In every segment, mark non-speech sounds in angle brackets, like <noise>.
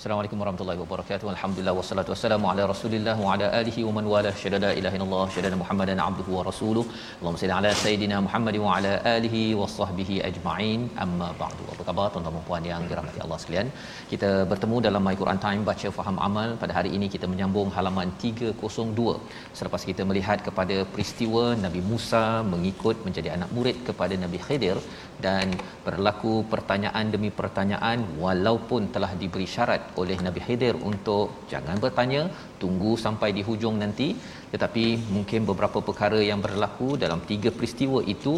Assalamualaikum warahmatullahi wabarakatuh. Alhamdulillah wassalatu wassalamu ala Rasulillah wa ala alihi wa man wala. Syada la ilaha illallah, syada Muhammadan abduhu wa rasuluh. Allahumma salli ala sayidina Muhammad wa ala alihi wa sahbihi ajma'in. Amma ba'du. Apa khabar tuan-tuan dan puan yang dirahmati Allah sekalian? Kita bertemu dalam My Quran Time baca faham amal. Pada hari ini kita menyambung halaman 302. Selepas kita melihat kepada peristiwa Nabi Musa mengikut menjadi anak murid kepada Nabi Khidir dan berlaku pertanyaan demi pertanyaan walaupun telah diberi syarat oleh Nabi Khidir untuk jangan bertanya tunggu sampai di hujung nanti tetapi mungkin beberapa perkara yang berlaku dalam tiga peristiwa itu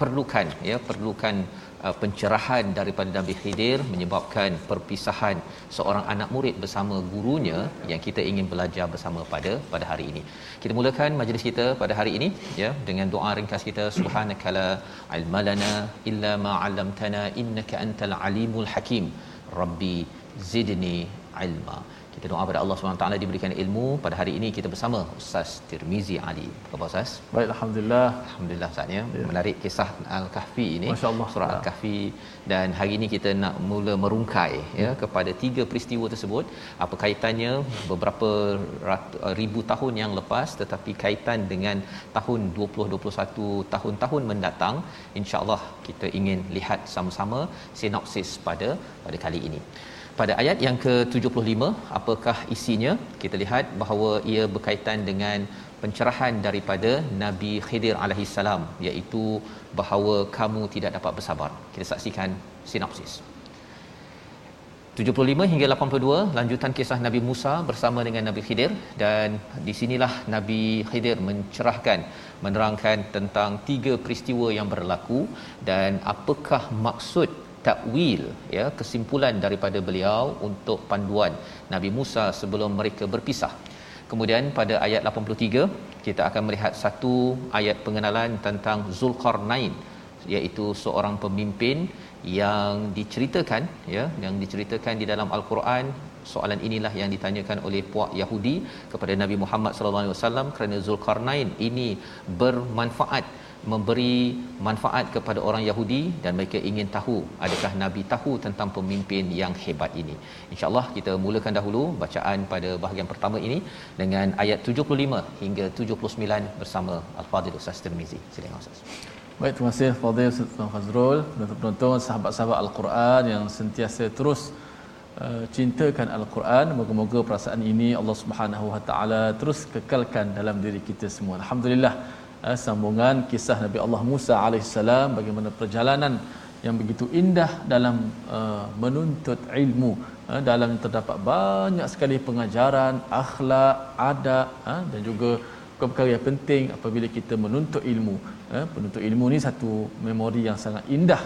perlukan ya perlukan uh, pencerahan daripada Nabi Khidir menyebabkan perpisahan seorang anak murid bersama gurunya yang kita ingin belajar bersama pada pada hari ini. Kita mulakan majlis kita pada hari ini ya dengan doa ringkas kita subhanakala ilmalana illa ma 'allamtana innaka antal alimul hakim. Rabbi zidni ilma. Kita doa pada Allah SWT diberikan ilmu. Pada hari ini kita bersama Ustaz Tirmizi Ali. Apa khabar Ustaz? Baik, Alhamdulillah. Alhamdulillah Ustaz ya. ya. Menarik kisah Al-Kahfi ini. Masya Allah. Surah Al-Kahfi. Dan hari ini kita nak mula merungkai ya kepada tiga peristiwa tersebut. Apa kaitannya beberapa ratu, ribu tahun yang lepas tetapi kaitan dengan tahun 2021 tahun-tahun mendatang. InsyaAllah kita ingin lihat sama-sama sinopsis pada pada kali ini pada ayat yang ke-75 apakah isinya? Kita lihat bahawa ia berkaitan dengan pencerahan daripada Nabi Khidir alaihi salam iaitu bahawa kamu tidak dapat bersabar. Kita saksikan sinopsis. 75 hingga 82 lanjutan kisah Nabi Musa bersama dengan Nabi Khidir. Dan di sinilah Nabi Khidir mencerahkan menerangkan tentang tiga peristiwa yang berlaku dan apakah maksud takwil ya kesimpulan daripada beliau untuk panduan Nabi Musa sebelum mereka berpisah. Kemudian pada ayat 83 kita akan melihat satu ayat pengenalan tentang Zulkarnain iaitu seorang pemimpin yang diceritakan ya yang diceritakan di dalam al-Quran soalan inilah yang ditanyakan oleh puak Yahudi kepada Nabi Muhammad sallallahu alaihi wasallam kerana Zulkarnain ini bermanfaat memberi manfaat kepada orang Yahudi dan mereka ingin tahu adakah nabi tahu tentang pemimpin yang hebat ini. Insya-Allah kita mulakan dahulu bacaan pada bahagian pertama ini dengan ayat 75 hingga 79 bersama Al-Fadhil Ustaz Tirmizi. Silakan Ustaz. Baik, terima kasih Fadil Ustaz Fazrul, penonton sahabat-sahabat Al-Quran yang sentiasa terus uh, cintakan Al-Quran. Moga-moga perasaan ini Allah Subhanahu Wa Taala terus kekalkan dalam diri kita semua. Alhamdulillah uh, sambungan kisah Nabi Allah Musa alaihissalam bagaimana perjalanan yang begitu indah dalam uh, menuntut ilmu. Uh, dalam terdapat banyak sekali pengajaran akhlak adab dan juga perkara yang penting apabila kita menuntut ilmu. Penuntut ilmu ni satu memori yang sangat indah.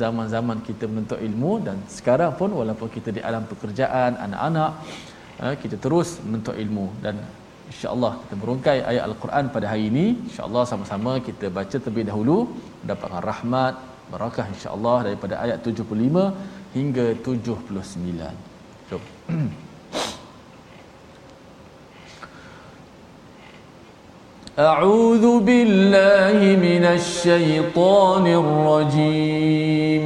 Zaman-zaman kita menuntut ilmu dan sekarang pun walaupun kita di alam pekerjaan anak-anak kita terus menuntut ilmu. Dan InsyaAllah kita merungkai ayat Al-Quran pada hari ini. InsyaAllah sama-sama kita baca terlebih dahulu. Mendapatkan rahmat, barakah insyaAllah daripada ayat 75 hingga 79. Jom. أعوذ بالله من الشيطان الرجيم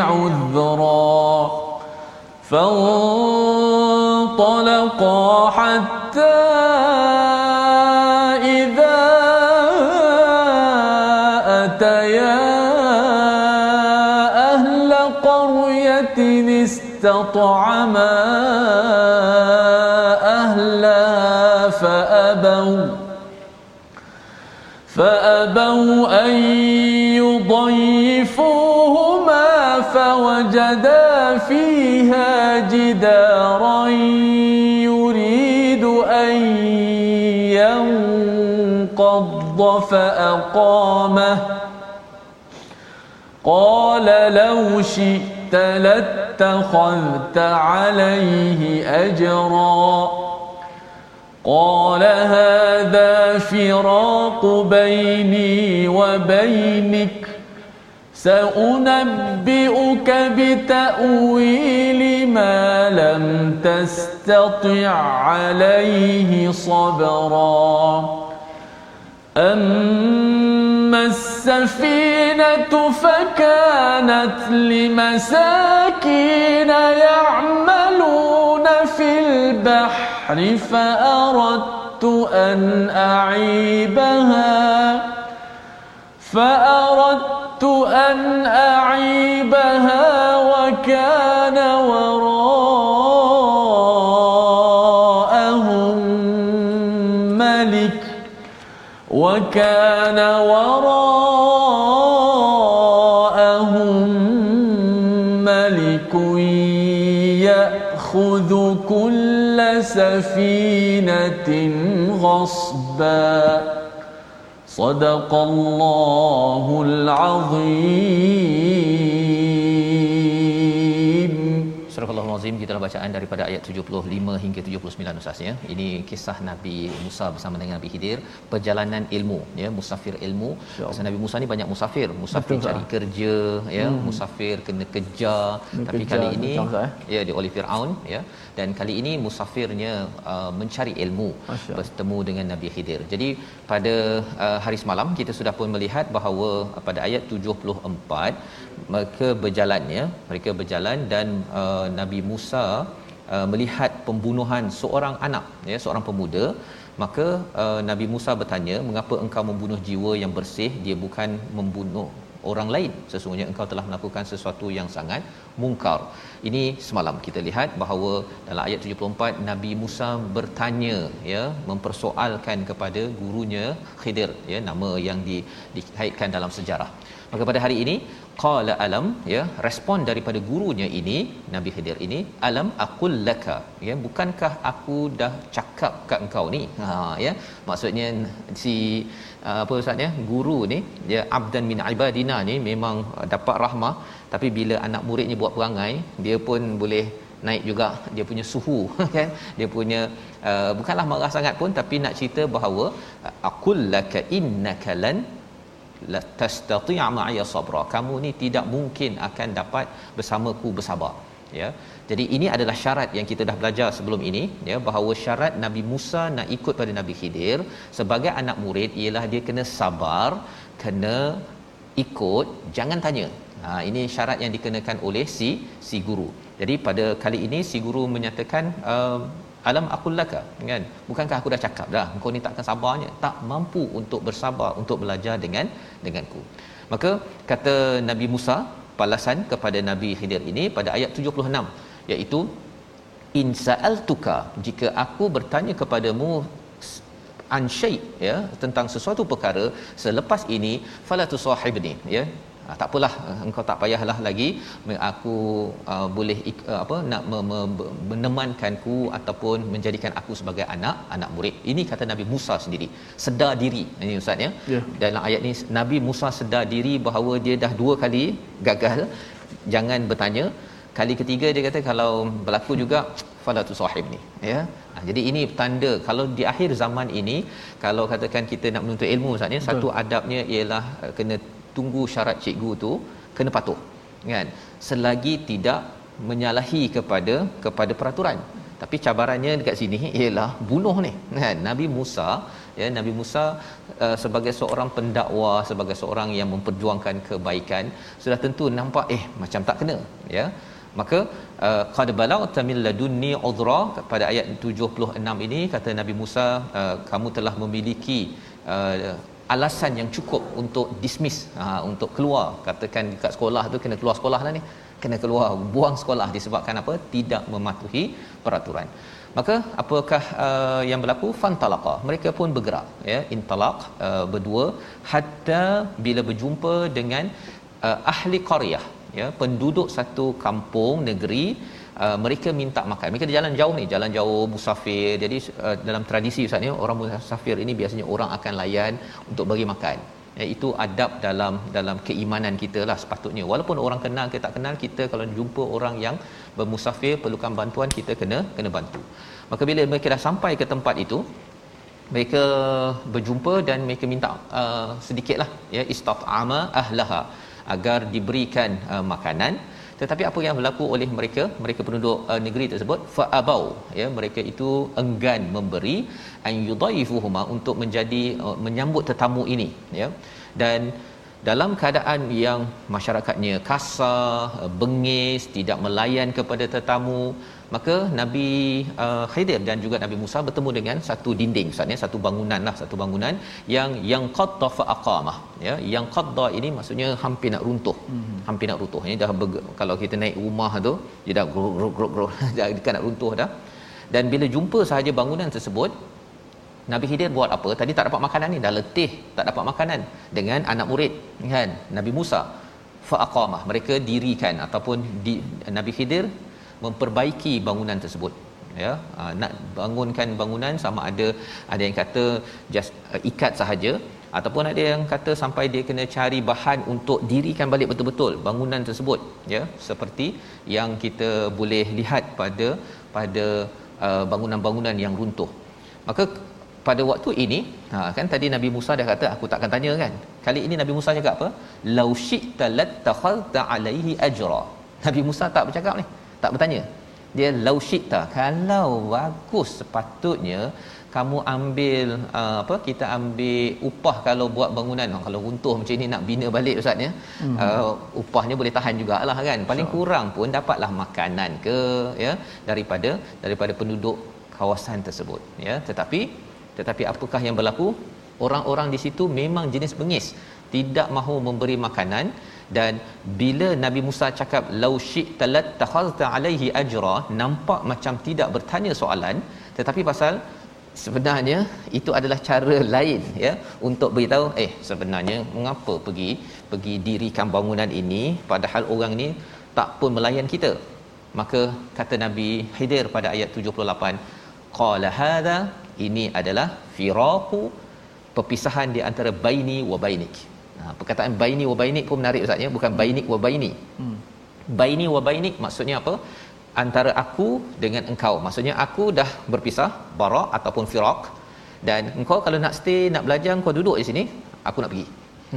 عذرا فانطلقا حتى إذا أتيا أهل قرية استطعما فوجدا فيها جدارا يريد أن ينقض فأقامه. قال لو شئت لاتخذت عليه أجرا. قال هذا فراق بيني وبينك. سأنبئك بتأويل ما لم تستطع عليه صبرا. أما السفينة فكانت لمساكين يعملون في البحر فأردت أن أعيبها فأردت أن أعيبها وكان وراءهم ملك وكان وراءهم ملك يأخذ كل سفينة غصبا صدق الله العظيم Surah Al-Azim kita dah bacaan daripada ayat 75 hingga 79 Ustaz ya. Ini kisah Nabi Musa bersama dengan Nabi Khidir, perjalanan ilmu ya, musafir ilmu. Pasal Nabi Musa ni banyak musafir, musafir Betul, cari sah. kerja ya, hmm. musafir kena kejar. Kena Tapi kejar, kali ini betul, eh? ya di oleh Firaun ya. Dan kali ini musafirnya uh, mencari ilmu Masya. bertemu dengan Nabi Khidir. Jadi pada uh, hari semalam kita sudah pun melihat bahawa uh, pada ayat 74 mereka berjalan ya mereka berjalan dan uh, Nabi Musa uh, melihat pembunuhan seorang anak ya seorang pemuda maka uh, Nabi Musa bertanya mengapa engkau membunuh jiwa yang bersih dia bukan membunuh orang lain. Sesungguhnya engkau telah melakukan sesuatu yang sangat mungkar. Ini semalam kita lihat bahawa dalam ayat 74 Nabi Musa bertanya ya mempersoalkan kepada gurunya Khidir ya nama yang di, dikaitkan dalam sejarah maka pada hari ini qala alam ya respon daripada gurunya ini Nabi Khidir ini alam aqul laka? Ya bukankah aku dah cakap kat engkau ni? Ha ya. Maksudnya si uh, apa ustaz ya guru ni dia abdan min ibadina ni memang dapat rahmah. Tapi bila anak muridnya buat perangai dia pun boleh naik juga. Dia punya suhu <laughs> kan? Dia punya uh, bukanlah marah sangat pun tapi nak cerita bahawa aqul laka innaka lan la tastati'a ma'iya sabra. Kamu ni tidak mungkin akan dapat bersamaku bersabar ya. Jadi ini adalah syarat yang kita dah belajar sebelum ini ya bahawa syarat Nabi Musa nak ikut pada Nabi Khidir sebagai anak murid ialah dia kena sabar kena ikut jangan tanya. Ha ini syarat yang dikenakan oleh si si guru. Jadi pada kali ini si guru menyatakan uh, alam aqul laka kan? Bukankah aku dah cakap dah engkau ni takkan sabarnya? Tak mampu untuk bersabar untuk belajar dengan denganku. Maka kata Nabi Musa balasan kepada Nabi Khidir ini pada ayat 76 iaitu in sa'altuka jika aku bertanya kepadamu an ya tentang sesuatu perkara selepas ini fala tusahibni ya Ha, tak apalah eh, engkau tak payahlah lagi aku uh, boleh uh, apa nak me, me, menemankanku ataupun menjadikan aku sebagai anak anak murid. Ini kata Nabi Musa sendiri. Sedar diri. Ini ustaz ya. Yeah. Dalam ayat ni Nabi Musa sedar diri bahawa dia dah dua kali gagal. Jangan bertanya. Kali ketiga dia kata kalau berlaku juga fala tusahibni ya ha, jadi ini tanda kalau di akhir zaman ini kalau katakan kita nak menuntut ilmu misalnya Betul. satu adabnya ialah uh, kena tunggu syarat cikgu tu kena patuh kan? Selagi tidak menyalahi kepada kepada peraturan. Tapi cabarannya dekat sini ialah bunuh ni kan? Nabi Musa ya Nabi Musa uh, sebagai seorang pendakwa sebagai seorang yang memperjuangkan kebaikan sudah tentu nampak eh macam tak kena ya. Maka uh, qad balagta min ladunni udra pada ayat 76 ini kata Nabi Musa uh, kamu telah memiliki uh, alasan yang cukup untuk dismiss uh, untuk keluar. Katakan dekat sekolah tu kena keluar sekolah lah ni. Kena keluar buang sekolah disebabkan apa? Tidak mematuhi peraturan. Maka apakah uh, yang berlaku? Fantalaqa. Mereka pun bergerak ya. Intalaq uh, berdua. Hatta bila berjumpa dengan uh, ahli qaryah ya. Penduduk satu kampung negeri uh, mereka minta makan. Mereka jalan jauh ni jalan jauh musafir. Jadi uh, dalam tradisi ustaz ni orang musafir ini biasanya orang akan layan untuk bagi makan. Ya, itu adab dalam dalam keimanan kita lah sepatutnya. Walaupun orang kenal ke tak kenal kita kalau jumpa orang yang bermusafir perlukan bantuan kita kena kena bantu. Maka bila mereka dah sampai ke tempat itu mereka berjumpa dan mereka minta uh, sedikitlah ya istat'ama ahlaha agar diberikan uh, makanan tetapi apa yang berlaku oleh mereka mereka penduduk uh, negeri tersebut faabau ya mereka itu enggan memberi an yudaifuhuma untuk menjadi uh, menyambut tetamu ini ya. Dan dalam keadaan yang masyarakatnya kasar uh, bengis tidak melayan kepada tetamu maka Nabi uh, Khidir dan juga Nabi Musa bertemu dengan satu dinding maksudnya satu bangunan lah satu bangunan yang yang qadda fa aqamah ya. Yang qadda ini maksudnya hampir nak runtuh. Hmm. hampir nak runtuh. Ini dah ber, kalau kita naik rumah tu dia dah grok grok grok grok. <laughs> Dah dekat nak runtuh dah. Dan bila jumpa sahaja bangunan tersebut Nabi Khidir buat apa? Tadi tak dapat makanan ni dah letih tak dapat makanan. Dengan anak murid kan? Nabi Musa fa mereka dirikan ataupun di, Nabi Khidir memperbaiki bangunan tersebut. Ya uh, nak bangunkan bangunan sama ada ada yang kata just uh, ikat sahaja ataupun ada yang kata sampai dia kena cari bahan untuk dirikan balik betul-betul bangunan tersebut. Ya seperti yang kita boleh lihat pada pada uh, bangunan-bangunan yang runtuh. Maka pada waktu ini ha kan tadi Nabi Musa dah kata aku takkan tanya kan? Kali ini Nabi Musa cakap apa? Lau syi'ta lattakhadta alaihi ajra. Nabi Musa tak bercakap ni tak bertanya. Dia lau syi'ta kalau bagus sepatutnya kamu ambil uh, apa kita ambil upah kalau buat bangunan. Oh, kalau runtuh macam ini nak bina balik ustaz ya. Hmm. uh, upahnya boleh tahan jugalah kan. Paling kurang pun dapatlah makanan ke ya daripada daripada penduduk kawasan tersebut ya. Tetapi tetapi apakah yang berlaku? Orang-orang di situ memang jenis bengis. Tidak mahu memberi makanan dan bila Nabi Musa cakap lau syi'ta lattakhadhta alaihi ajra nampak macam tidak bertanya soalan tetapi pasal sebenarnya itu adalah cara lain ya untuk beritahu eh sebenarnya mengapa pergi pergi dirikan bangunan ini padahal orang ni tak pun melayan kita? Maka kata Nabi Khidir pada ayat 78 qala hadha ini adalah firaqu perpisahan di antara baini wa bainik Ha, perkataan baini wa bainik pun menarik ustaz ya, bukan bainik wa baini. Hmm. Baini wa bainik maksudnya apa? Antara aku dengan engkau. Maksudnya aku dah berpisah, bara ataupun firaq dan engkau kalau nak stay, nak belajar kau duduk di sini, aku nak pergi.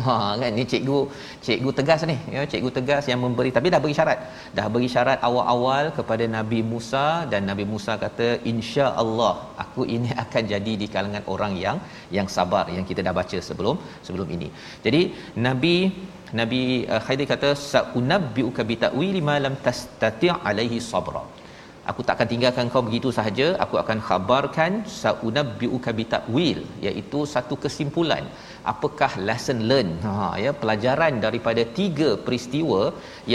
Ha kan ni cikgu cikgu tegas ni ya cikgu tegas yang memberi tapi dah beri syarat. Dah beri syarat awal-awal kepada Nabi Musa dan Nabi Musa kata insya-Allah aku ini <laughs> akan jadi di kalangan orang yang yang sabar yang kita dah baca sebelum sebelum ini. Jadi Nabi Nabi uh, Khaidir kata sa'unabbi'uka bi ta'wili ma lam tastati' alaihi sabra aku tak akan tinggalkan kau begitu sahaja. Aku akan khabarkan saunabbiuka bitawil iaitu satu kesimpulan. Apakah lesson learn ha ya pelajaran daripada tiga peristiwa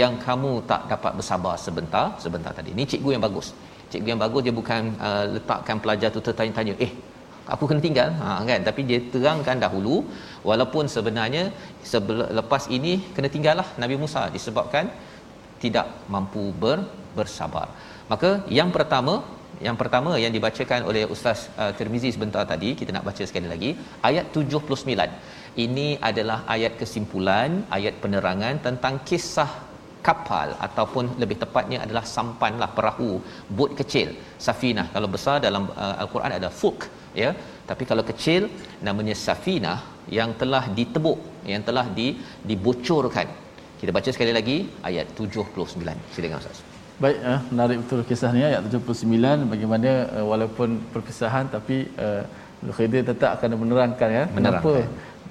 yang kamu tak dapat bersabar sebentar. Sebentar tadi. Ni cikgu yang bagus. Cikgu yang bagus dia bukan uh, letakkan pelajar tu tertanya-tanya eh aku kena tinggal. Ha kan? Tapi dia terangkan dahulu walaupun sebenarnya lepas ini kena tinggallah Nabi Musa disebabkan tidak mampu ber, bersabar. Maka yang pertama yang pertama yang dibacakan oleh Ustaz uh, Tirmizi sebentar tadi kita nak baca sekali lagi ayat 79. Ini adalah ayat kesimpulan, ayat penerangan tentang kisah kapal ataupun lebih tepatnya adalah sampanlah perahu bot kecil safinah. Kalau besar dalam uh, al-Quran ada fulk ya. Tapi kalau kecil namanya safinah yang telah ditebuk yang telah di dibocorkan. Kita baca sekali lagi ayat 79 silakan ustaz Baik, uh, menarik betul kisah ni ayat 79 bagaimana uh, walaupun perpisahan tapi uh, Khidir tetap akan menerangkan ya menerangkan. kenapa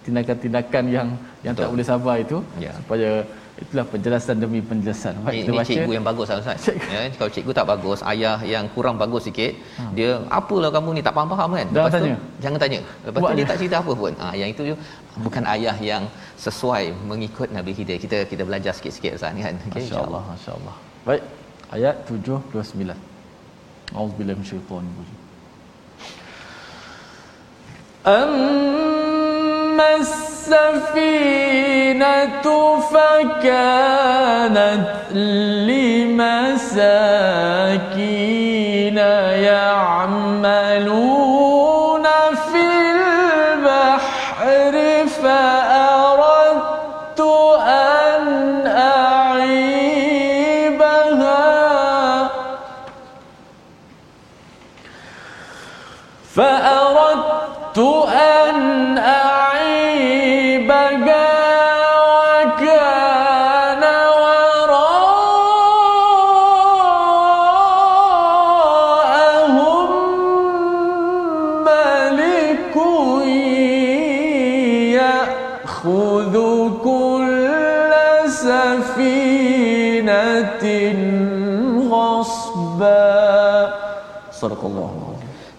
tindakan-tindakan yang yang betul. tak boleh sabar itu ya. supaya itulah penjelasan demi penjelasan. Baik, ini, ini cikgu yang bagus lah Ustaz. Cikgu. <laughs> Ya, kalau cikgu tak bagus, ayah yang kurang bagus sikit, ha. dia apalah kamu ni tak faham-faham kan? Lepas tanya. tu jangan tanya. Lepas Buat tu dia, dia tak cerita apa pun. Ah ha, yang itu bukan ayah yang sesuai mengikut Nabi Khidir. Kita kita belajar sikit-sikit Ustaz kan. Okay, masya-Allah, masya-Allah. Baik, ayat 729. Auzubillahi minasyaitonir rajim. أما السفينة فكانت لمساكين Allah.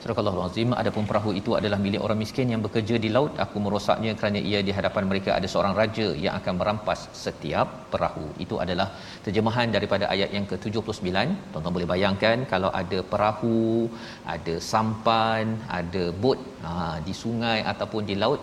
Surah Allah Azim adapun perahu itu adalah milik orang miskin yang bekerja di laut. Aku merosaknya kerana ia di hadapan mereka ada seorang raja yang akan merampas setiap perahu. Itu adalah terjemahan daripada ayat yang ke-79 tuan-tuan boleh bayangkan kalau ada perahu ada sampan ada bot ha, di sungai ataupun di laut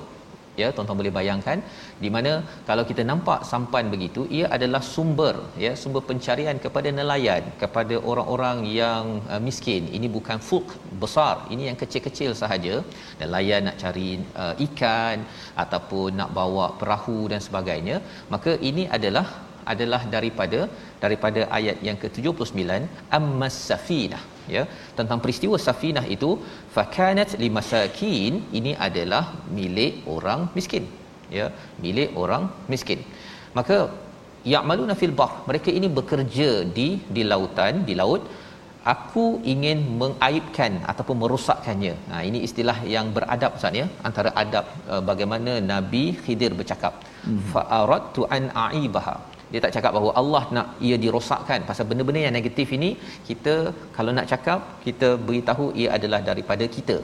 ya tuan-tuan boleh bayangkan di mana kalau kita nampak sampan begitu ia adalah sumber ya sumber pencarian kepada nelayan kepada orang-orang yang uh, miskin. Ini bukan fulk besar ini yang kecil-kecil sahaja. Nelayan nak cari uh, ikan ataupun nak bawa perahu dan sebagainya maka ini adalah adalah daripada daripada ayat yang ke-79 ammas safinah ya. Tentang peristiwa safinah itu fakanat limasakin ini adalah milik orang miskin ya. Milik orang miskin. Maka ya'maluna fil bahr mereka ini bekerja di di lautan di laut. Aku ingin mengaibkan ataupun merosakkannya. Nah ini istilah yang beradab Ustaz ya. Antara adab uh, bagaimana nabi khidir bercakap. Hmm. fa an aibaha dia tak cakap bahawa Allah nak ia dirosakkan pasal benda-benda yang negatif ini. Kita kalau nak cakap kita beritahu ia adalah daripada kita.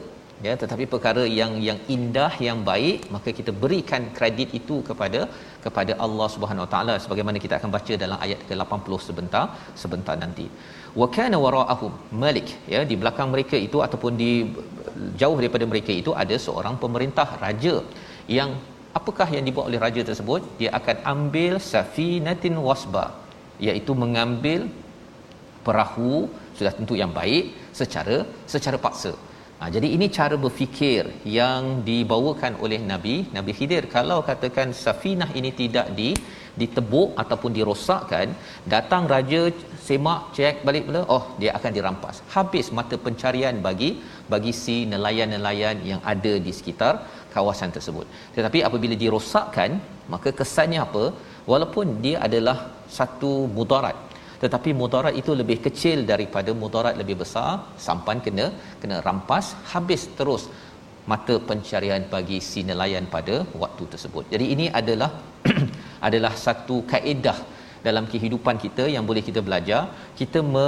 Ya tetapi perkara yang yang indah yang baik maka kita berikan kredit itu kepada kepada Allah Subhanahu Wa Taala sebagaimana kita akan baca dalam ayat ke-80 sebentar sebentar nanti. Wa kana wara'ahum malik ya di belakang mereka itu ataupun di jauh daripada mereka itu ada seorang pemerintah raja yang apakah yang dibuat oleh raja tersebut? Dia akan ambil safinatin wasba iaitu mengambil perahu sudah tentu yang baik secara secara paksa. Ha, jadi ini cara berfikir yang dibawakan oleh Nabi Nabi Khidir. Kalau katakan safinah ini tidak di ditebuk ataupun dirosakkan datang raja semak cek balik pula oh dia akan dirampas. Habis mata pencarian bagi bagi si nelayan-nelayan yang ada di sekitar kawasan tersebut tetapi apabila dirosakkan maka kesannya apa walaupun dia adalah satu mudarat tetapi mudarat itu lebih kecil daripada mudarat lebih besar sampan kena kena rampas habis terus mata pencarian bagi si nelayan pada waktu tersebut. Jadi ini adalah <clears throat> adalah satu kaedah dalam kehidupan kita yang boleh kita belajar kita me,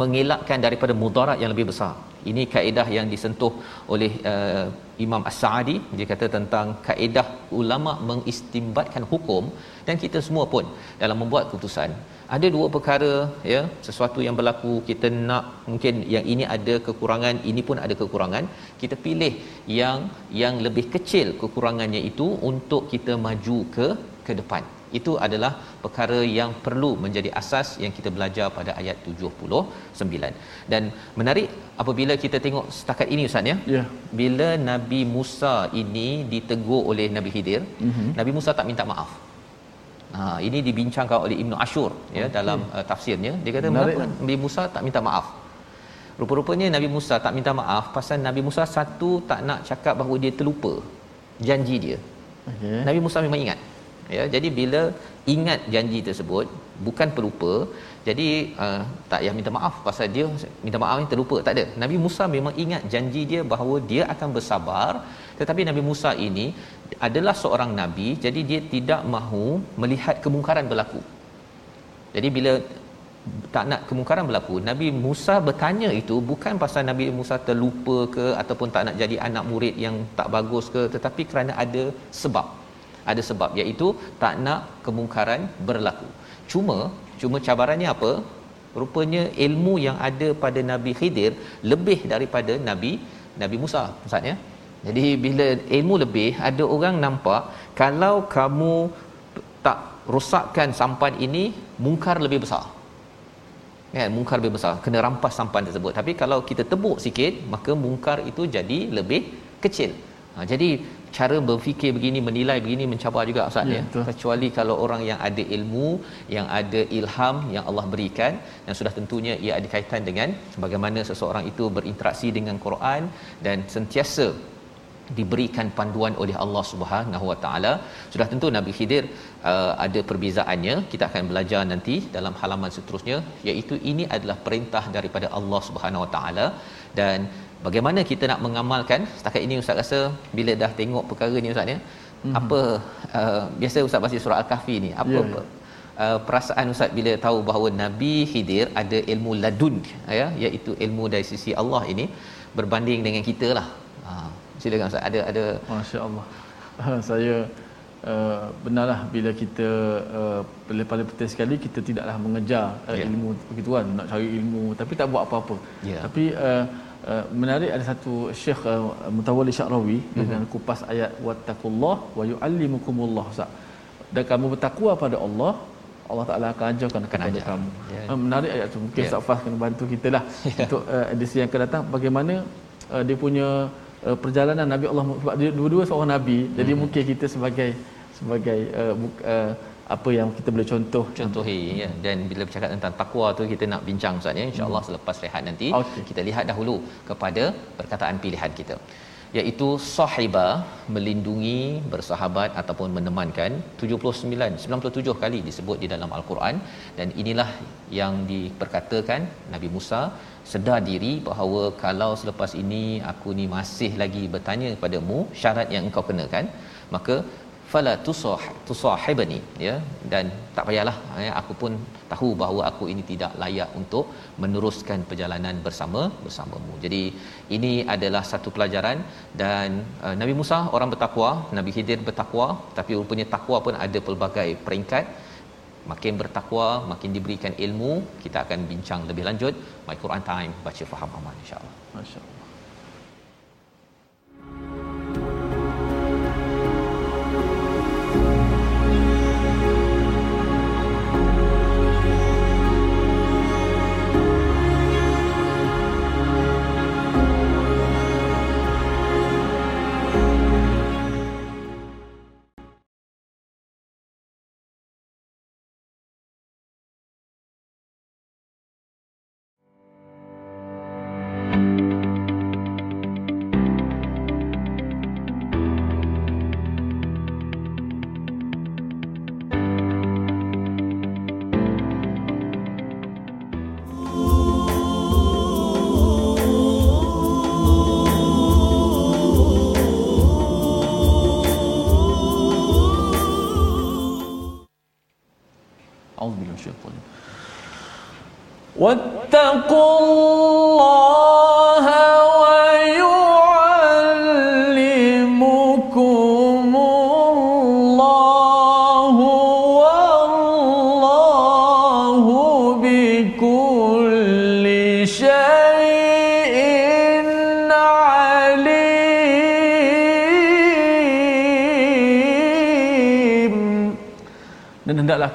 mengelakkan daripada mudarat yang lebih besar. Ini kaedah yang disentuh oleh uh, Imam As-Sa'di dia kata tentang kaedah ulama mengistimbatkan hukum dan kita semua pun dalam membuat keputusan. Ada dua perkara ya sesuatu yang berlaku kita nak mungkin yang ini ada kekurangan ini pun ada kekurangan. Kita pilih yang yang lebih kecil kekurangannya itu untuk kita maju ke ke depan itu adalah perkara yang perlu menjadi asas yang kita belajar pada ayat 79 dan menarik apabila kita tengok setakat ini ustaz ya yeah. bila nabi Musa ini ditegur oleh nabi Khidir mm-hmm. nabi Musa tak minta maaf Ha ini dibincangkan oleh Ibnu Ashur ya okay. dalam uh, tafsirnya. Dia kata Menarik. mengapa Nabi Musa tak minta maaf? Rupa-rupanya Nabi Musa tak minta maaf pasal Nabi Musa satu tak nak cakap bahawa dia terlupa janji dia. Okay. Nabi Musa memang ingat. Ya, jadi bila ingat janji tersebut bukan pelupa, jadi uh, tak payah minta maaf pasal dia minta maaf ni terlupa, tak ada. Nabi Musa memang ingat janji dia bahawa dia akan bersabar, tetapi Nabi Musa ini adalah seorang nabi, jadi dia tidak mahu melihat kemungkaran berlaku. Jadi bila tak nak kemungkaran berlaku Nabi Musa bertanya itu bukan pasal Nabi Musa terlupa ke ataupun tak nak jadi anak murid yang tak bagus ke tetapi kerana ada sebab ada sebab iaitu tak nak kemungkaran berlaku. Cuma cuma cabarannya apa? Rupanya ilmu yang ada pada Nabi Khidir lebih daripada Nabi Nabi Musa maksudnya jadi bila ilmu lebih ada orang nampak kalau kamu tak rosakkan sampan ini mungkar lebih besar. Kan mungkar lebih besar. Kena rampas sampan tersebut. Tapi kalau kita tebuk sikit maka mungkar itu jadi lebih kecil. Ha, jadi cara berfikir begini menilai begini mencabar juga ustaz ya, ya. kecuali kalau orang yang ada ilmu yang ada ilham yang Allah berikan dan sudah tentunya ia ada kaitan dengan bagaimana seseorang itu berinteraksi dengan Quran dan sentiasa diberikan panduan oleh Allah Subhanahu Wa Taala. Sudah tentu Nabi Khidir uh, ada perbezaannya. Kita akan belajar nanti dalam halaman seterusnya iaitu ini adalah perintah daripada Allah Subhanahu Wa Taala dan bagaimana kita nak mengamalkan setakat ini ustaz rasa bila dah tengok perkara ni ustaz ya mm-hmm. apa uh, biasa ustaz baca surah al-kahfi ni apa yeah, yeah. Uh, perasaan ustaz bila tahu bahawa Nabi Khidir ada ilmu ladun ya iaitu ilmu dari sisi Allah ini berbanding dengan kita lah. Uh, silakan ustaz ada ada masya-Allah saya uh, benarlah bila kita uh, paling penting sekali kita tidaklah mengejar uh, yeah. ilmu begituan nak cari ilmu tapi tak buat apa-apa yeah. tapi uh, Uh, menarik ada satu Syekh uh, Mutawalli Syarawi mm-hmm. dengan kupas ayat wattaqullah wa yuallimukumullah Ustaz. Dan kamu bertakwa pada Allah, Allah Taala akan ajarkan kepada ajar. kamu. Yeah. Uh, menarik ayat tu. Mungkin yeah. Ustaz Fah kena bantu kita lah <laughs> yeah. untuk uh, edisi yang akan datang bagaimana uh, dia punya uh, perjalanan Nabi Allah sebab dia dua-dua seorang nabi mm-hmm. jadi mhm. mungkin kita sebagai sebagai uh, uh, apa yang kita boleh contoh. Contohi ya. Dan bila bercakap tentang takwa tu kita nak bincang ustaz ya. Insyaallah hmm. selepas rehat nanti okay. kita lihat dahulu kepada perkataan pilihan kita. Iaitu sahiba melindungi bersahabat ataupun menemankan 79 97 kali disebut di dalam al-Quran. Dan inilah yang diperkatakan Nabi Musa sedar diri bahawa kalau selepas ini aku ni masih lagi bertanya kepadamu syarat yang engkau kenakan maka fala tusah tusahibani ya dan tak payahlah ya aku pun tahu bahawa aku ini tidak layak untuk meneruskan perjalanan bersama bersamamu. Jadi ini adalah satu pelajaran dan uh, Nabi Musa orang bertakwa, Nabi Khidir bertakwa tapi rupanya takwa pun ada pelbagai peringkat. Makin bertakwa, makin diberikan ilmu, kita akan bincang lebih lanjut. My Quran Time baca faham aman insya-Allah. Masya-Allah.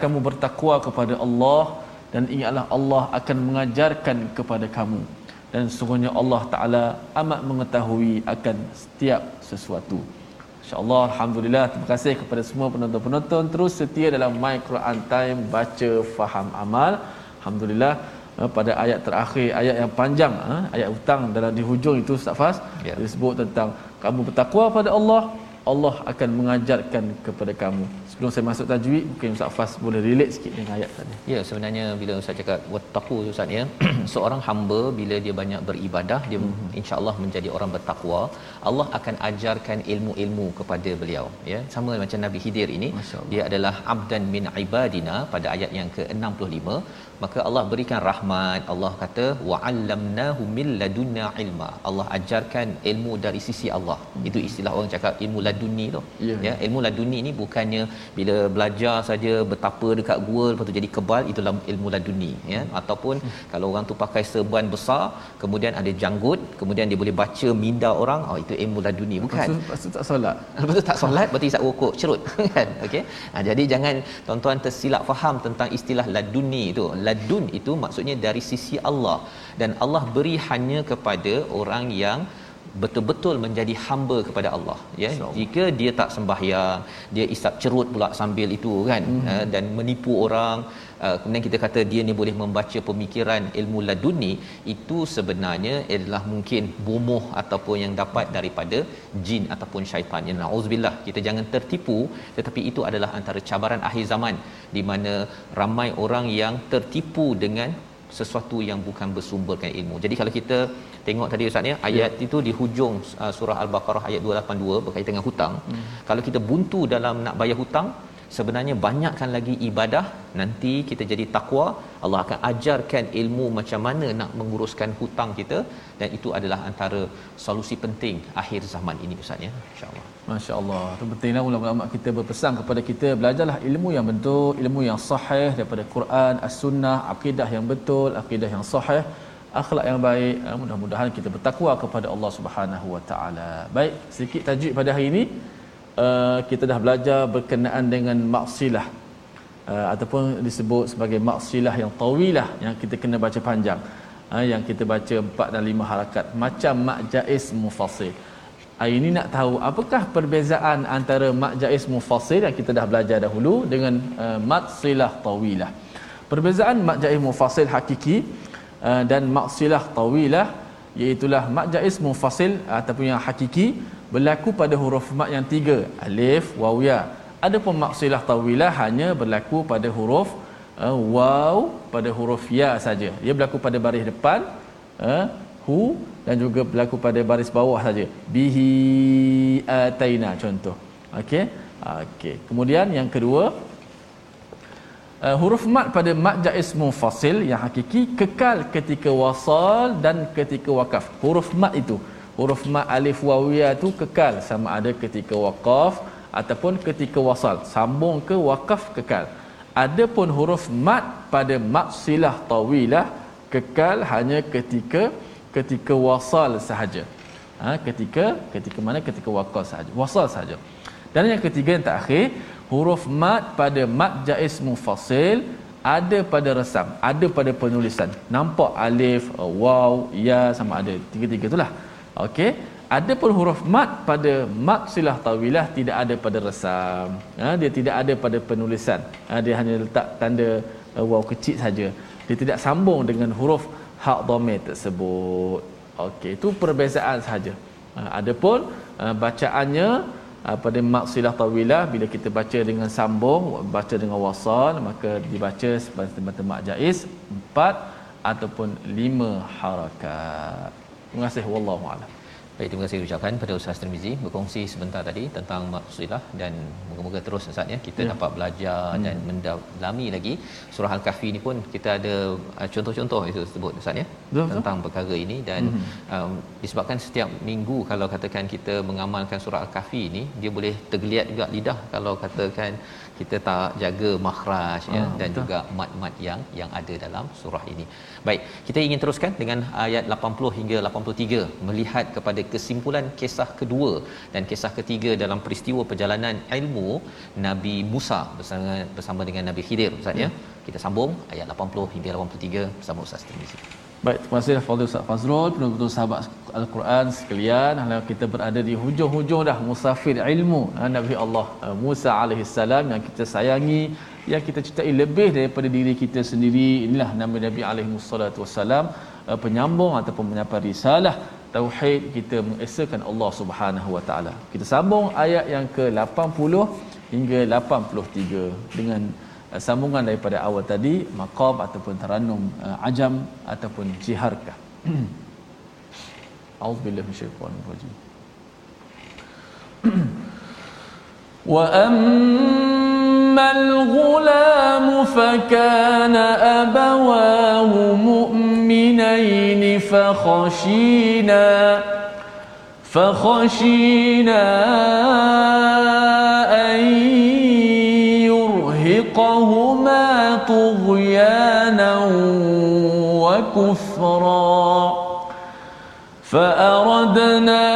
Kamu bertakwa kepada Allah dan ingatlah Allah akan mengajarkan kepada kamu dan sesungguhnya Allah Taala amat mengetahui akan setiap sesuatu. InsyaAllah, Alhamdulillah, terima kasih kepada semua penonton-penonton terus setia dalam My Quran Time, baca, faham, amal. Alhamdulillah, eh, pada ayat terakhir, ayat yang panjang, eh, ayat hutang dalam di hujung itu Ustaz Fas, ya. disebut tentang kamu bertakwa pada Allah, Allah akan mengajarkan kepada kamu sebelum saya masuk tajwid mungkin Ustaz Fas boleh relate sikit dengan ayat tadi. Ya sebenarnya bila Ustaz cakap wattaqu Ustaz ya <clears throat> seorang hamba bila dia banyak beribadah dia mm-hmm. insya-Allah menjadi orang bertakwa Allah akan ajarkan ilmu-ilmu kepada beliau ya sama macam Nabi Khidir ini dia adalah abdan min ibadina pada ayat yang ke-65 maka Allah berikan rahmat Allah kata wa'allamnahu min ladunna ilma Allah ajarkan ilmu dari sisi Allah hmm. itu istilah orang cakap ilmu laduni tu yeah. ya ilmu laduni ni bukannya bila belajar saja betapa dekat gua lepas tu jadi kebal itulah ilmu laduni ya hmm. ataupun hmm. kalau orang tu pakai serban besar kemudian ada janggut kemudian dia boleh baca minda orang oh itu ilmu laduni bukan pasal tak solat <laughs> betul tak solat berarti isap rokok cerut <laughs> kan okey ha, jadi jangan tuan-tuan tersilap faham tentang istilah laduni itu ladun itu maksudnya dari sisi Allah dan Allah beri hanya kepada orang yang betul-betul menjadi hamba kepada Allah ya so. jika dia tak sembahyang dia isap cerut pula sambil itu kan mm-hmm. uh, dan menipu orang uh, kemudian kita kata dia ni boleh membaca pemikiran ilmu laduni itu sebenarnya adalah mungkin bomoh ataupun yang dapat daripada jin ataupun syaitan ya nauzubillah kita jangan tertipu tetapi itu adalah antara cabaran akhir zaman di mana ramai orang yang tertipu dengan sesuatu yang bukan bersumberkan ilmu. Jadi kalau kita tengok tadi ustaz ya ayat ya. itu di hujung uh, surah al-baqarah ayat 282 berkaitan dengan hutang hmm. kalau kita buntu dalam nak bayar hutang sebenarnya banyakkan lagi ibadah nanti kita jadi takwa Allah akan ajarkan ilmu macam mana nak menguruskan hutang kita. Dan itu adalah antara solusi penting akhir zaman ini ustaz ya. Insyaallah. masya-Allah. Pentinglah ulama-ulama kita berpesan kepada kita belajarlah ilmu yang betul ilmu yang sahih daripada Quran as-sunnah akidah yang betul akidah yang sahih akhlak yang baik. Uh, mudah-mudahan kita bertakwa kepada Allah Subhanahu wa taala. Baik sedikit tajuk pada hari ini uh, kita dah belajar berkenaan dengan maksilah. Uh, ataupun disebut sebagai maksilah yang tawilah yang kita kena baca panjang. Uh, yang kita baca empat dan lima harakat. Macam mak jaiz mufassil Hari ini nak tahu apakah perbezaan antara mak jaiz mufassil yang kita dah belajar dahulu dengan uh, maksilah tawilah. Perbezaan mak jaiz mufassil hakiki Uh, dan maksilah tawilah iaitu mak jaiz munfasil ataupun yang hakiki berlaku pada huruf mak yang tiga alif waw ya. Adapun maksilah tawilah hanya berlaku pada huruf uh, waw pada huruf ya saja. Ia berlaku pada baris depan uh, hu dan juga berlaku pada baris bawah saja. Bihi ataina contoh. Okey? Okey. Kemudian yang kedua uh, huruf mat pada mat jaiz munfasil yang hakiki kekal ketika wasal dan ketika wakaf. Huruf mat itu. Huruf mat alif waw ya tu kekal sama ada ketika waqaf ataupun ketika wasal. Sambung ke wakaf kekal. Adapun huruf mat pada mat silah tawilah kekal hanya ketika ketika wasal sahaja. Ha, ketika ketika mana? Ketika waqaf sahaja. Wasal sahaja. Dan yang ketiga yang terakhir huruf mat pada mat jaiz mufasil ada pada resam ada pada penulisan. Nampak alif waw ya sama ada tiga-tiga itulah okey pun huruf mat pada mat silah tawilah tidak ada pada resam. Ha, dia tidak ada pada penulisan. Ha, dia hanya letak tanda uh, waw kecil saja. Dia tidak sambung dengan huruf hak dhamir tersebut. Okey itu perbezaan sahaja. Ha, pun uh, bacaannya uh, pada maksilah tawilah bila kita baca dengan sambung baca dengan wasal maka dibaca sebagai mak jaiz empat ataupun lima harakat. Terima kasih. Wallahu a'lam Baik, terima kasih ucapkan pada Ustaz Tirmizi berkongsi sebentar tadi tentang maksilah dan moga-moga terus Ustaz ya kita ya. dapat belajar hmm. dan mendalami lagi surah Al-Kahfi ni pun kita ada uh, contoh-contoh itu sebut Ustaz ya betul, tentang perkara ini dan hmm. um, disebabkan setiap minggu kalau katakan kita mengamalkan surah Al-Kahfi ini dia boleh tergeliat juga lidah kalau katakan kita tak jaga makhraj ya ah, dan betul. juga mat-mat yang yang ada dalam surah ini. Baik, kita ingin teruskan dengan ayat 80 hingga 83 melihat kepada kesimpulan kisah kedua dan kisah ketiga dalam peristiwa perjalanan ilmu Nabi Musa bersama bersama dengan Nabi Khidir Ustaz ya. Hmm. Kita sambung ayat 80 hingga 83 bersama Ustaz Tirmizi. Baik, terima kasih Fadil Ustaz Fazrul, penutup sahabat Al-Quran sekalian. Kita berada di hujung-hujung dah musafir ilmu ha, Nabi Allah uh, Musa alaihi salam yang kita sayangi, yang kita cintai lebih daripada diri kita sendiri. Inilah nama Nabi alaihi salatu wasalam, uh, penyambung ataupun penyampai risalah tauhid kita mengesahkan Allah Subhanahu wa taala. Kita sambung ayat yang ke-80 hingga 83 dengan uh, sambungan daripada awal tadi maqam ataupun taranum uh, ajam ataupun jiharkah. <clears throat> A'udzubillahi minasyaitonir rajim. <clears throat> Wa أما الغلام فكان أبواه مؤمنين فخشينا فخشينا أن يرهقهما طغيانا وكفرا. فأردنا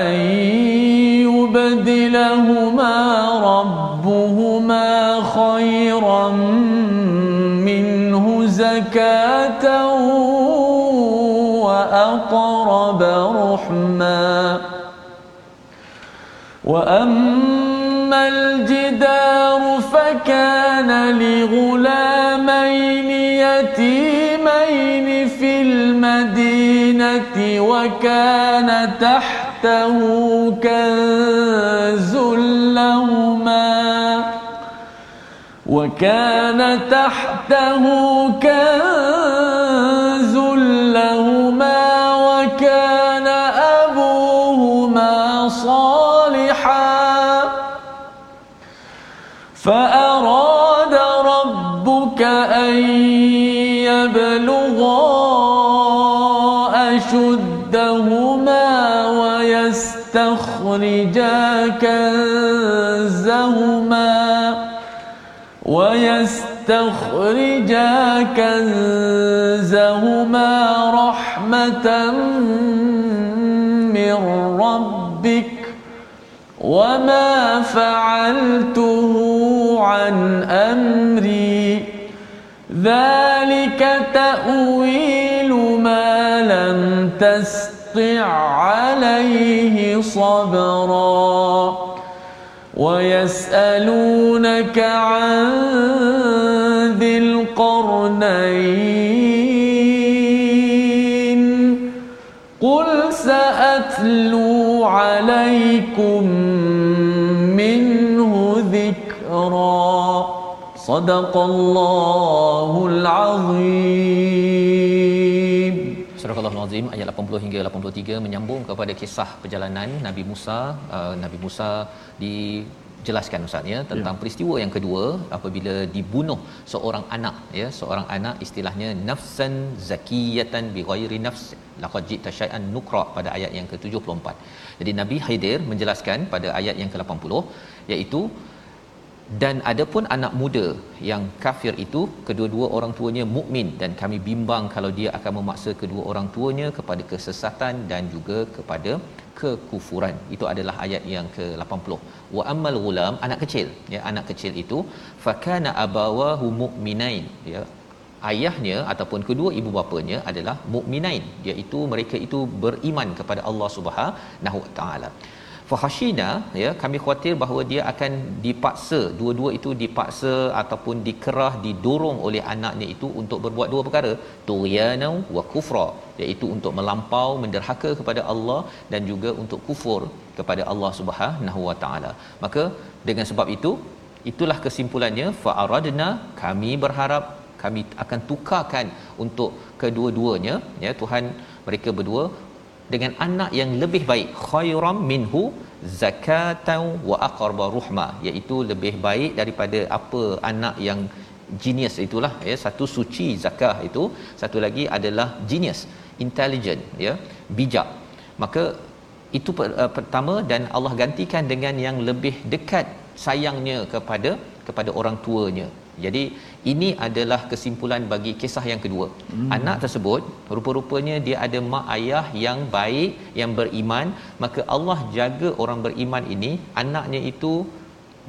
أن يبدلهما ربهما خيرا منه زكاة وأقرب رحما. وأما فكان لغلامين يتيمين في المدينة وكان تحته كنز لهما وكان تحته كنز لهما وكان أبوهما صالحا فأراد أشدهما ويستخرجا كنزهما ويستخرجا كنزهما رحمة من ربك وما فعلته عن أمري. ذلك تأويل تستطع عليه صبرا ويسألونك عن ذي القرنين قل سأتلو عليكم منه ذكرا صدق الله العظيم Al-Azim ayat 80 hingga 83 menyambung kepada kisah perjalanan Nabi Musa uh, Nabi Musa dijelaskan ustaz ya tentang ya. peristiwa yang kedua apabila dibunuh seorang anak ya seorang anak istilahnya nafsan zakiyatan bighairi nafs laqad jita syai'an nukra pada ayat yang ke-74 jadi Nabi Khidir menjelaskan pada ayat yang ke-80 iaitu dan adapun anak muda yang kafir itu kedua-dua orang tuanya mukmin. Dan kami bimbang kalau dia akan memaksa kedua orang tuanya kepada kesesatan dan juga kepada kekufuran. Itu adalah ayat yang ke-80 wa ammal ghulam anak kecil. Ya anak kecil itu fakana abawahu mu'minain. Ya ayahnya ataupun kedua ibu bapanya adalah mukminain iaitu mereka itu beriman kepada Allah Subhanahu taala fahashina ya kami khawatir bahawa dia akan dipaksa dua-dua itu dipaksa ataupun dikerah didorong oleh anaknya itu untuk berbuat dua perkara. Tughyanau wa kufra iaitu untuk melampau menderhaka kepada Allah dan juga untuk kufur kepada Allah Subhanahu wa taala. Maka dengan sebab itu itulah kesimpulannya fa aradna kami berharap kami akan tukarkan untuk kedua-duanya. Ya Tuhan mereka berdua dengan anak yang lebih baik. Khairam minhu zakatan wa aqraba ruhma. Iaitu lebih baik daripada apa anak yang genius itulah ya. Satu suci zakah itu. Satu lagi adalah genius intelligent ya. Bijak. Maka itu uh, pertama dan Allah gantikan dengan yang lebih dekat sayangnya kepada kepada orang tuanya. Jadi ini adalah kesimpulan bagi kisah yang kedua. Hmm. Anak tersebut rupa-rupanya dia ada mak ayah yang baik, yang beriman, maka Allah jaga orang beriman ini, anaknya itu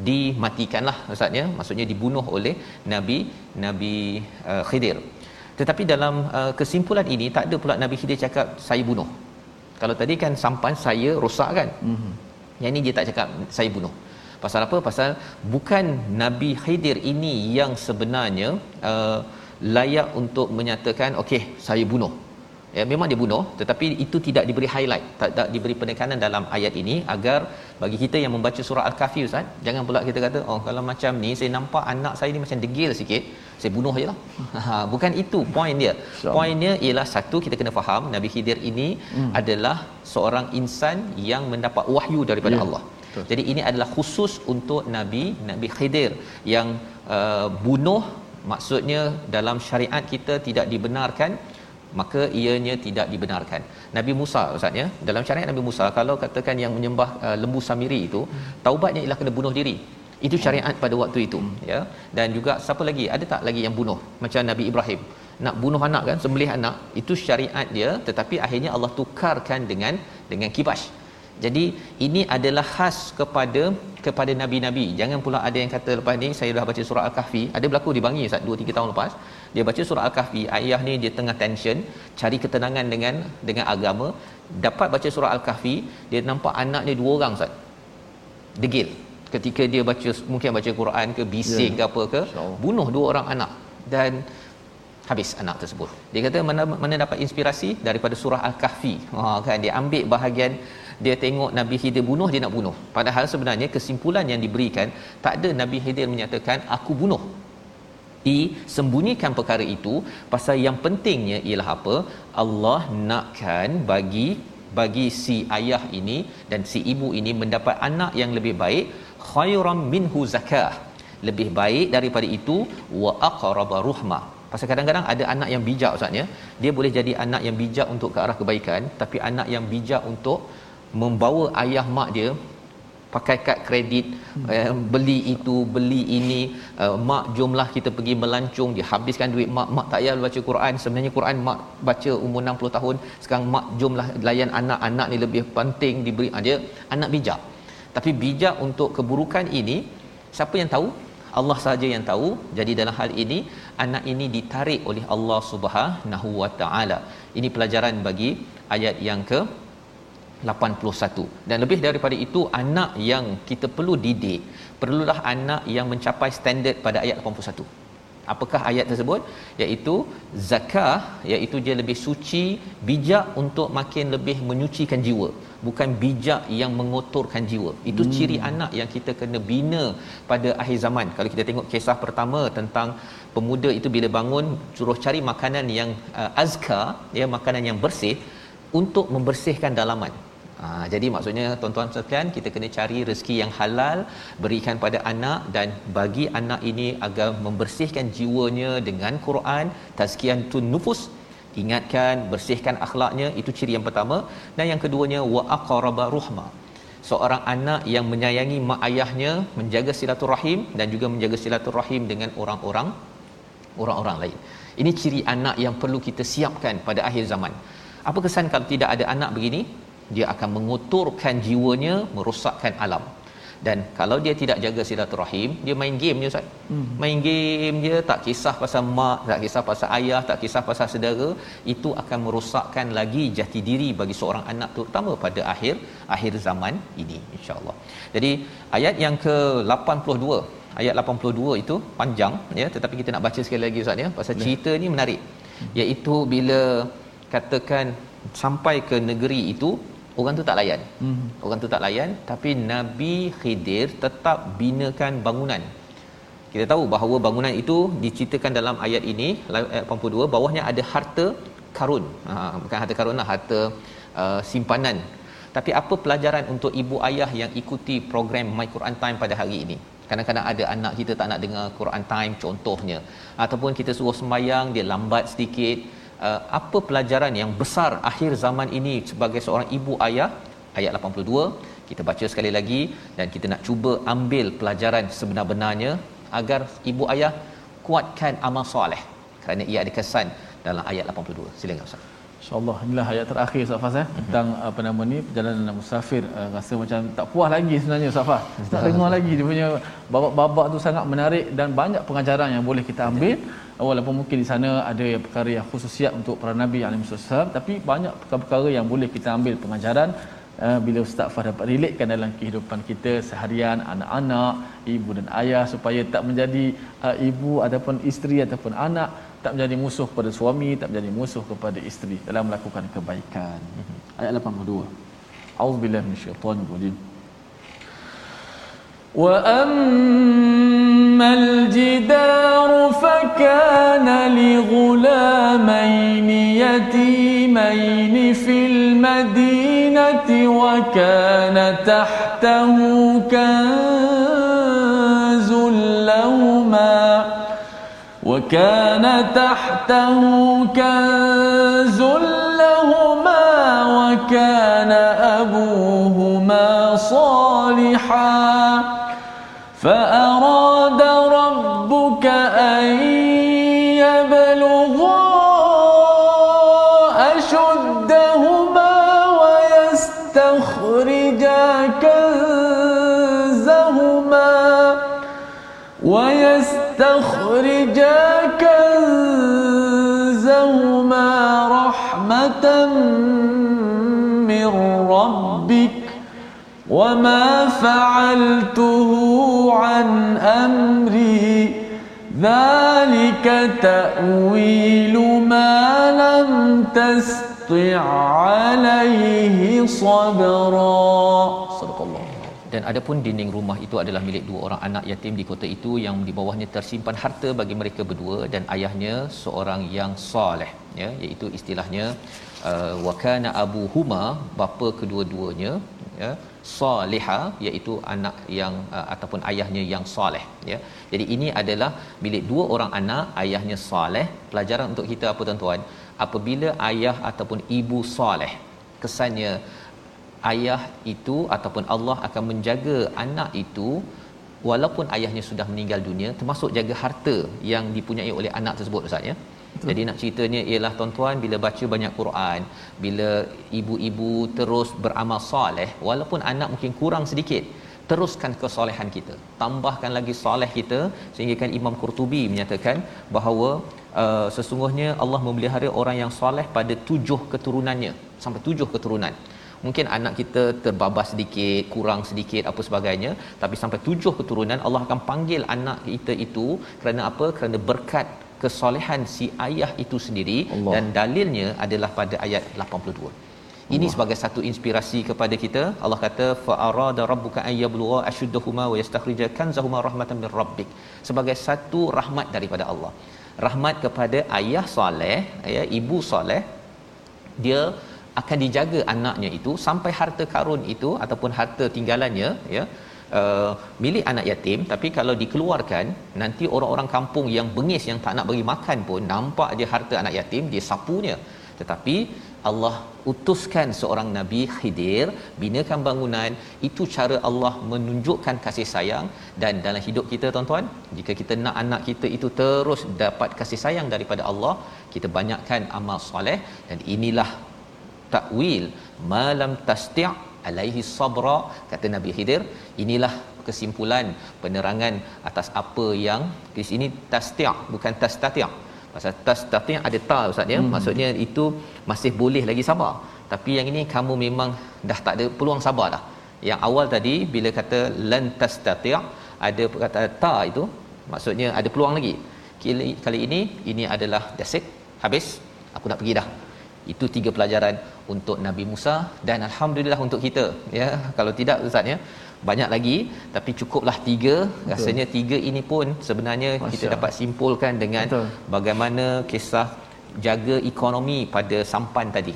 dimatikanlah ustaz ya. Maksudnya dibunuh oleh Nabi Nabi uh, Khidir. tetapi dalam uh, kesimpulan ini tak ada pula Nabi Khidir cakap saya bunuh kalau tadi kan sampan saya rosak kan mm-hmm. yang ini dia tak cakap saya bunuh pasal apa? Pasal bukan Nabi Khidir ini yang sebenarnya uh, layak untuk menyatakan okey saya bunuh. Ya memang dia bunuh tetapi itu tidak diberi highlight tak, tak diberi penekanan dalam ayat ini agar bagi kita yang membaca surah al-kahfi ustaz jangan pula kita kata oh kalau macam ni saya nampak anak saya ni macam degil sikit saya bunuh ajalah <laughs> ha bukan itu point dia. Point dia ialah satu kita kena faham nabi khidir ini hmm. adalah seorang insan yang mendapat wahyu daripada yeah. Allah Betul. jadi ini adalah khusus untuk nabi nabi khidir yang uh, bunuh maksudnya dalam syariat kita tidak dibenarkan maka ianya tidak dibenarkan. Nabi Musa ustaz ya, dalam syariat Nabi Musa kalau katakan yang menyembah uh, lembu samiri itu, taubatnya ialah kena bunuh diri. Itu syariat pada waktu itu ya. Dan juga siapa lagi? Ada tak lagi yang bunuh? Macam Nabi Ibrahim. Nak bunuh anak kan, sembelih anak, itu syariat dia tetapi akhirnya Allah tukarkan dengan dengan kibas. Jadi ini adalah khas kepada kepada nabi-nabi. Jangan pula ada yang kata lepas ni saya dah baca surah Al-Kahfi, ada berlaku di Bangi Ustaz 2 3 tahun lepas. Dia baca surah Al-Kahfi, ayah ni dia tengah tension, cari ketenangan dengan dengan agama, dapat baca surah Al-Kahfi, dia nampak anak dia dua orang Ustaz. Degil. Ketika dia baca mungkin baca Quran ke bising yeah. ke apa ke, bunuh dua orang anak dan habis anak tersebut. Dia kata mana mana dapat inspirasi daripada surah Al-Kahfi. Ha kan dia ambil bahagian dia tengok Nabi Khidir bunuh dia nak bunuh. Padahal sebenarnya kesimpulan yang diberikan tak ada Nabi Khidir menyatakan aku bunuh. Disembunyikan perkara itu pasal yang pentingnya ialah apa? Allah nakkan bagi bagi si ayah ini dan si ibu ini mendapat anak yang lebih baik khairam minhu zakah. Lebih baik daripada itu wa aqraba ruhmah pasal kadang-kadang ada anak yang bijak ustaz ya. Dia boleh jadi anak yang bijak untuk ke arah kebaikan tapi anak yang bijak untuk membawa ayah mak dia pakai kad kredit eh, beli itu beli ini uh, mak jomlah kita pergi melancung dia habiskan duit mak mak tak payah baca Quran. Sebenarnya Quran mak baca umur 60 tahun sekarang mak jomlah layan anak anak ni lebih penting diberi ah, dia anak bijak. Tapi bijak untuk keburukan ini siapa yang tahu? Allah saja yang tahu. Jadi dalam hal ini anak ini ditarik oleh Allah Subhanahu wa taala. Ini pelajaran bagi ayat yang ke 81 dan lebih daripada itu anak yang kita perlu didik perlulah anak yang mencapai standard pada ayat 81 apakah ayat tersebut? Iaitu zakah iaitu dia lebih suci bijak untuk makin lebih menyucikan jiwa. Bukan bijak yang mengotorkan jiwa. Itu hmm. ciri anak yang kita kena bina pada akhir zaman. Kalau kita tengok kisah pertama tentang pemuda itu bila bangun suruh cari makanan yang uh, azka ya makanan yang bersih untuk membersihkan dalaman Ha, jadi maksudnya tuan-tuan sekalian kita kena cari rezeki yang halal berikan pada anak dan bagi anak ini agar membersihkan jiwanya dengan Quran tazkiyah tun nufus. Ingatkan bersihkan akhlaknya itu ciri yang pertama. Dan yang keduanya wa aqraba ruhma. Seorang anak yang menyayangi mak ayahnya menjaga silaturahim dan juga menjaga silaturahim dengan orang-orang orang-orang lain. Ini ciri anak yang perlu kita siapkan pada akhir zaman. Apa kesan kalau tidak ada anak begini dia akan menguturkan jiwanya merosakkan alam. Dan kalau dia tidak jaga silaturahim dia main game je ustaz. Hmm. main game je tak kisah pasal mak tak kisah pasal ayah tak kisah pasal saudara itu akan merosakkan lagi jati diri bagi seorang anak terutama pada akhir akhir zaman ini insyaallah. Jadi ayat yang ke 82 ayat 82 itu panjang ya tetapi kita nak baca sekali lagi ustaz ya pasal cerita ni menarik. Iaitu bila katakan sampai ke negeri itu orang tu tak layan. Hmm. Orang tu tak layan tapi Nabi Khidir tetap binakan bangunan. Kita tahu bahawa bangunan itu diceritakan dalam ayat ini ayat 82 bawahnya ada harta karun. Ha, bukan harta karun lah, harta uh, simpanan. Tapi apa pelajaran untuk ibu ayah yang ikuti program My Quran Time pada hari ini? Kadang-kadang ada anak kita tak nak dengar Quran Time contohnya. Ataupun kita suruh sembahyang dia lambat sedikit uh, apa pelajaran yang besar akhir zaman ini sebagai seorang ibu ayah? Ayat 82 kita baca sekali lagi dan kita nak cuba ambil pelajaran sebenar-benarnya agar ibu ayah kuatkan amal soleh. Kerana ia ada kesan dalam ayat 82 silakan ustaz InsyaAllah inilah ayat terakhir Ustaz Fas eh tentang apa nama ni perjalanan musafir uh, rasa macam tak puas lagi sebenarnya Ustaz Fas. Tak dengar lagi dia punya babak-babak tu sangat menarik dan banyak pengajaran yang boleh kita ambil. Walaupun mungkin di sana ada perkara yang khususiat untuk para nabi alaihi wasallam tapi banyak perkara-perkara yang boleh kita ambil pengajaran uh, bila Ustaz Fah dapat relatekan dalam kehidupan kita seharian anak-anak, ibu dan ayah supaya tak menjadi uh, ibu ataupun isteri ataupun anak tak menjadi musuh kepada suami tak menjadi musuh kepada isteri. Dalam melakukan kebaikan. Ayat 82 Auzubillahi minasyaitanir rajim wa ammal jidaru fakana li ghulamayn yatimayn fil madinati wa kana tahtahu kan وكان تحته كنز لهما وكان أبوهما صالحا. فأراد وما فعلته عن أمري ذلك تأويل ما لم تستطع عليه صبرا صدق الله dan adapun dinding rumah itu adalah milik dua orang anak yatim di kota itu yang di bawahnya tersimpan harta bagi mereka berdua dan ayahnya seorang yang soleh ya iaitu istilahnya uh, wa kana abuhuma bapa kedua-duanya ya saliha iaitu anak yang uh, ataupun ayahnya yang soleh ya. Jadi ini adalah milik dua orang anak ayahnya soleh pelajaran untuk kita apa tuan-tuan? Apabila ayah ataupun ibu soleh kesannya ayah itu ataupun Allah akan menjaga anak itu walaupun ayahnya sudah meninggal dunia termasuk jaga harta yang dipunyai oleh anak tersebut ustaz ya. Jadi nak ceritanya ialah tuan-tuan bila baca banyak Quran, bila ibu-ibu terus beramal soleh walaupun anak mungkin kurang sedikit, teruskan kesolehan kita. Tambahkan lagi soleh kita sehingga kan Imam Qurtubi menyatakan bahawa uh, sesungguhnya Allah memelihara orang yang soleh pada tujuh keturunannya sampai tujuh keturunan. Mungkin anak kita terbabas sedikit kurang sedikit apa sebagainya tapi sampai tujuh keturunan Allah akan panggil anak kita itu kerana apa? Kerana berkat kesolehan si ayah itu sendiri Allah. dan dalilnya adalah pada ayat 82 ini Allah. sebagai satu inspirasi kepada kita Allah kata fa arada rabbuka ay yablugha ashuddahuma wa yastakhrija kanzahuma rahmatan min rabbik sebagai satu rahmat daripada Allah rahmat kepada ayah soleh ya ibu soleh dia akan dijaga anaknya itu sampai harta karun itu ataupun harta tinggalannya ya uh, milik anak yatim tapi kalau dikeluarkan nanti orang-orang kampung yang bengis yang tak nak bagi makan pun nampak dia harta anak yatim dia sapunya. Tetapi Allah utuskan seorang nabi Khidir binakan bangunan itu cara Allah menunjukkan kasih sayang. Dan dalam hidup kita tuan-tuan jika kita nak anak kita itu terus dapat kasih sayang daripada Allah kita banyakkan amal soleh. Dan inilah takwil malam tastia' alaihi sabra kata Nabi Khidir inilah kesimpulan penerangan atas apa yang di sini tastia' bukan tastati' pasal tastati' ada ta ustaz ya? Hmm. maksudnya itu masih boleh lagi sabar. Tapi yang ini kamu memang dah tak ada peluang sabar dah. Yang awal tadi bila kata lan tastati' ada kata ta itu maksudnya ada peluang lagi. Kali, kali ini ini adalah that's it. Habis. Aku nak pergi dah itu tiga pelajaran untuk Nabi Musa dan alhamdulillah untuk kita ya kalau tidak ustaz ya banyak lagi tapi cukuplah tiga Betul. rasanya tiga ini pun sebenarnya Masya. kita dapat simpulkan dengan Betul. bagaimana kisah jaga ekonomi pada sampan tadi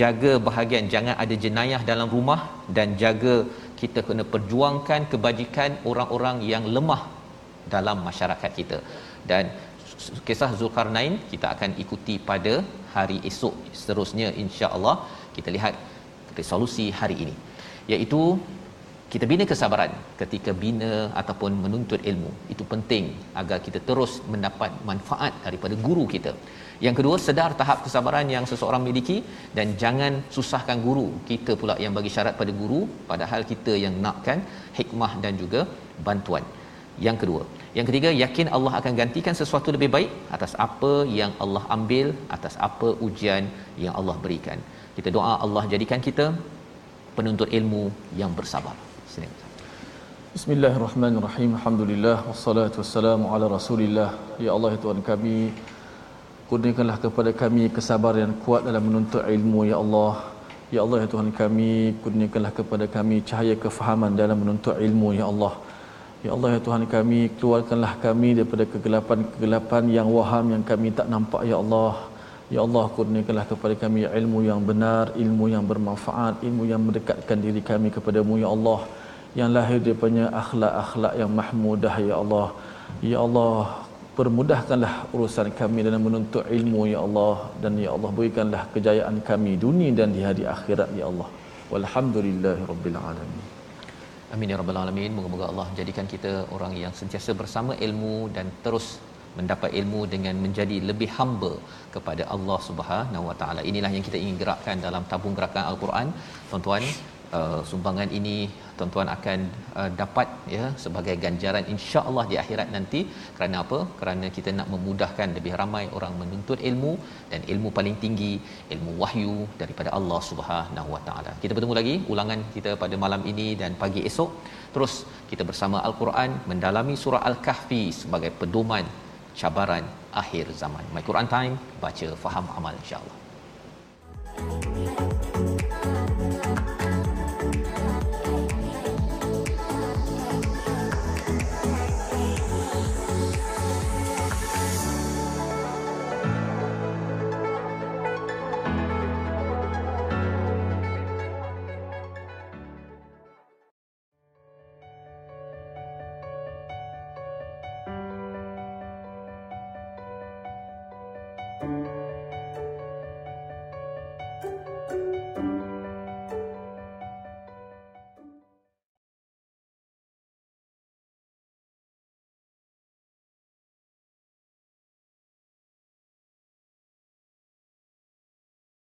jaga bahagian jangan ada jenayah dalam rumah dan jaga kita kena perjuangkan kebajikan orang-orang yang lemah dalam masyarakat kita dan kisah Zulkarnain kita akan ikuti pada hari esok seterusnya insya-Allah. Kita lihat resolusi hari ini iaitu kita bina kesabaran ketika bina ataupun menuntut ilmu. Itu penting agar kita terus mendapat manfaat daripada guru kita. Yang kedua sedar tahap kesabaran yang seseorang miliki dan jangan susahkan guru. Kita pula yang bagi syarat pada guru padahal kita yang nakkan hikmah dan juga bantuan. Yang kedua yang ketiga yakin Allah akan gantikan sesuatu lebih baik atas apa yang Allah ambil atas apa ujian yang Allah berikan kita doa Allah jadikan kita penuntut ilmu yang bersabar. Bismillahirrahmanirrahim. Alhamdulillah wassalatu wassalamu ala Rasulillah. Ya Allah ya Tuhan kami, kurniakanlah kepada kami kesabaran yang kuat dalam menuntut ilmu ya Allah. Ya Allah ya Tuhan kami, kurniakanlah kepada kami cahaya kefahaman dalam menuntut ilmu ya Allah. Ya Allah ya Tuhan kami, keluarkanlah kami daripada kegelapan-kegelapan yang waham yang kami tak nampak ya Allah. Ya Allah kurniakanlah kepada kami ilmu yang benar, ilmu yang bermanfaat, ilmu yang mendekatkan diri kami kepadamu ya Allah yang lahir daripada akhlak-akhlak yang mahmudah ya Allah. Ya Allah, permudahkanlah urusan kami dalam menuntut ilmu ya Allah dan ya Allah berikanlah kejayaan kami dunia dan di hari akhirat ya Allah. Walhamdulillahirabbil alamin. Amin ya rabbal alamin. Moga-moga Allah jadikan kita orang yang sentiasa bersama ilmu dan terus mendapat ilmu dengan menjadi lebih hamba kepada Allah Subhanahu Wa Taala. Inilah yang kita ingin gerakkan dalam tabung gerakan Al-Quran. Tuan-tuan, uh, sumbangan ini tuan-tuan akan uh, dapat ya sebagai ganjaran insya-Allah di akhirat nanti kerana apa kerana kita nak memudahkan lebih ramai orang menuntut ilmu dan ilmu paling tinggi ilmu wahyu daripada Allah Subhanahu Wa Taala. Kita bertemu lagi ulangan kita pada malam ini dan pagi esok terus kita bersama Al-Quran mendalami surah Al-Kahfi sebagai pedoman cabaran akhir zaman. My Quran Time baca faham amal insya-Allah. thank you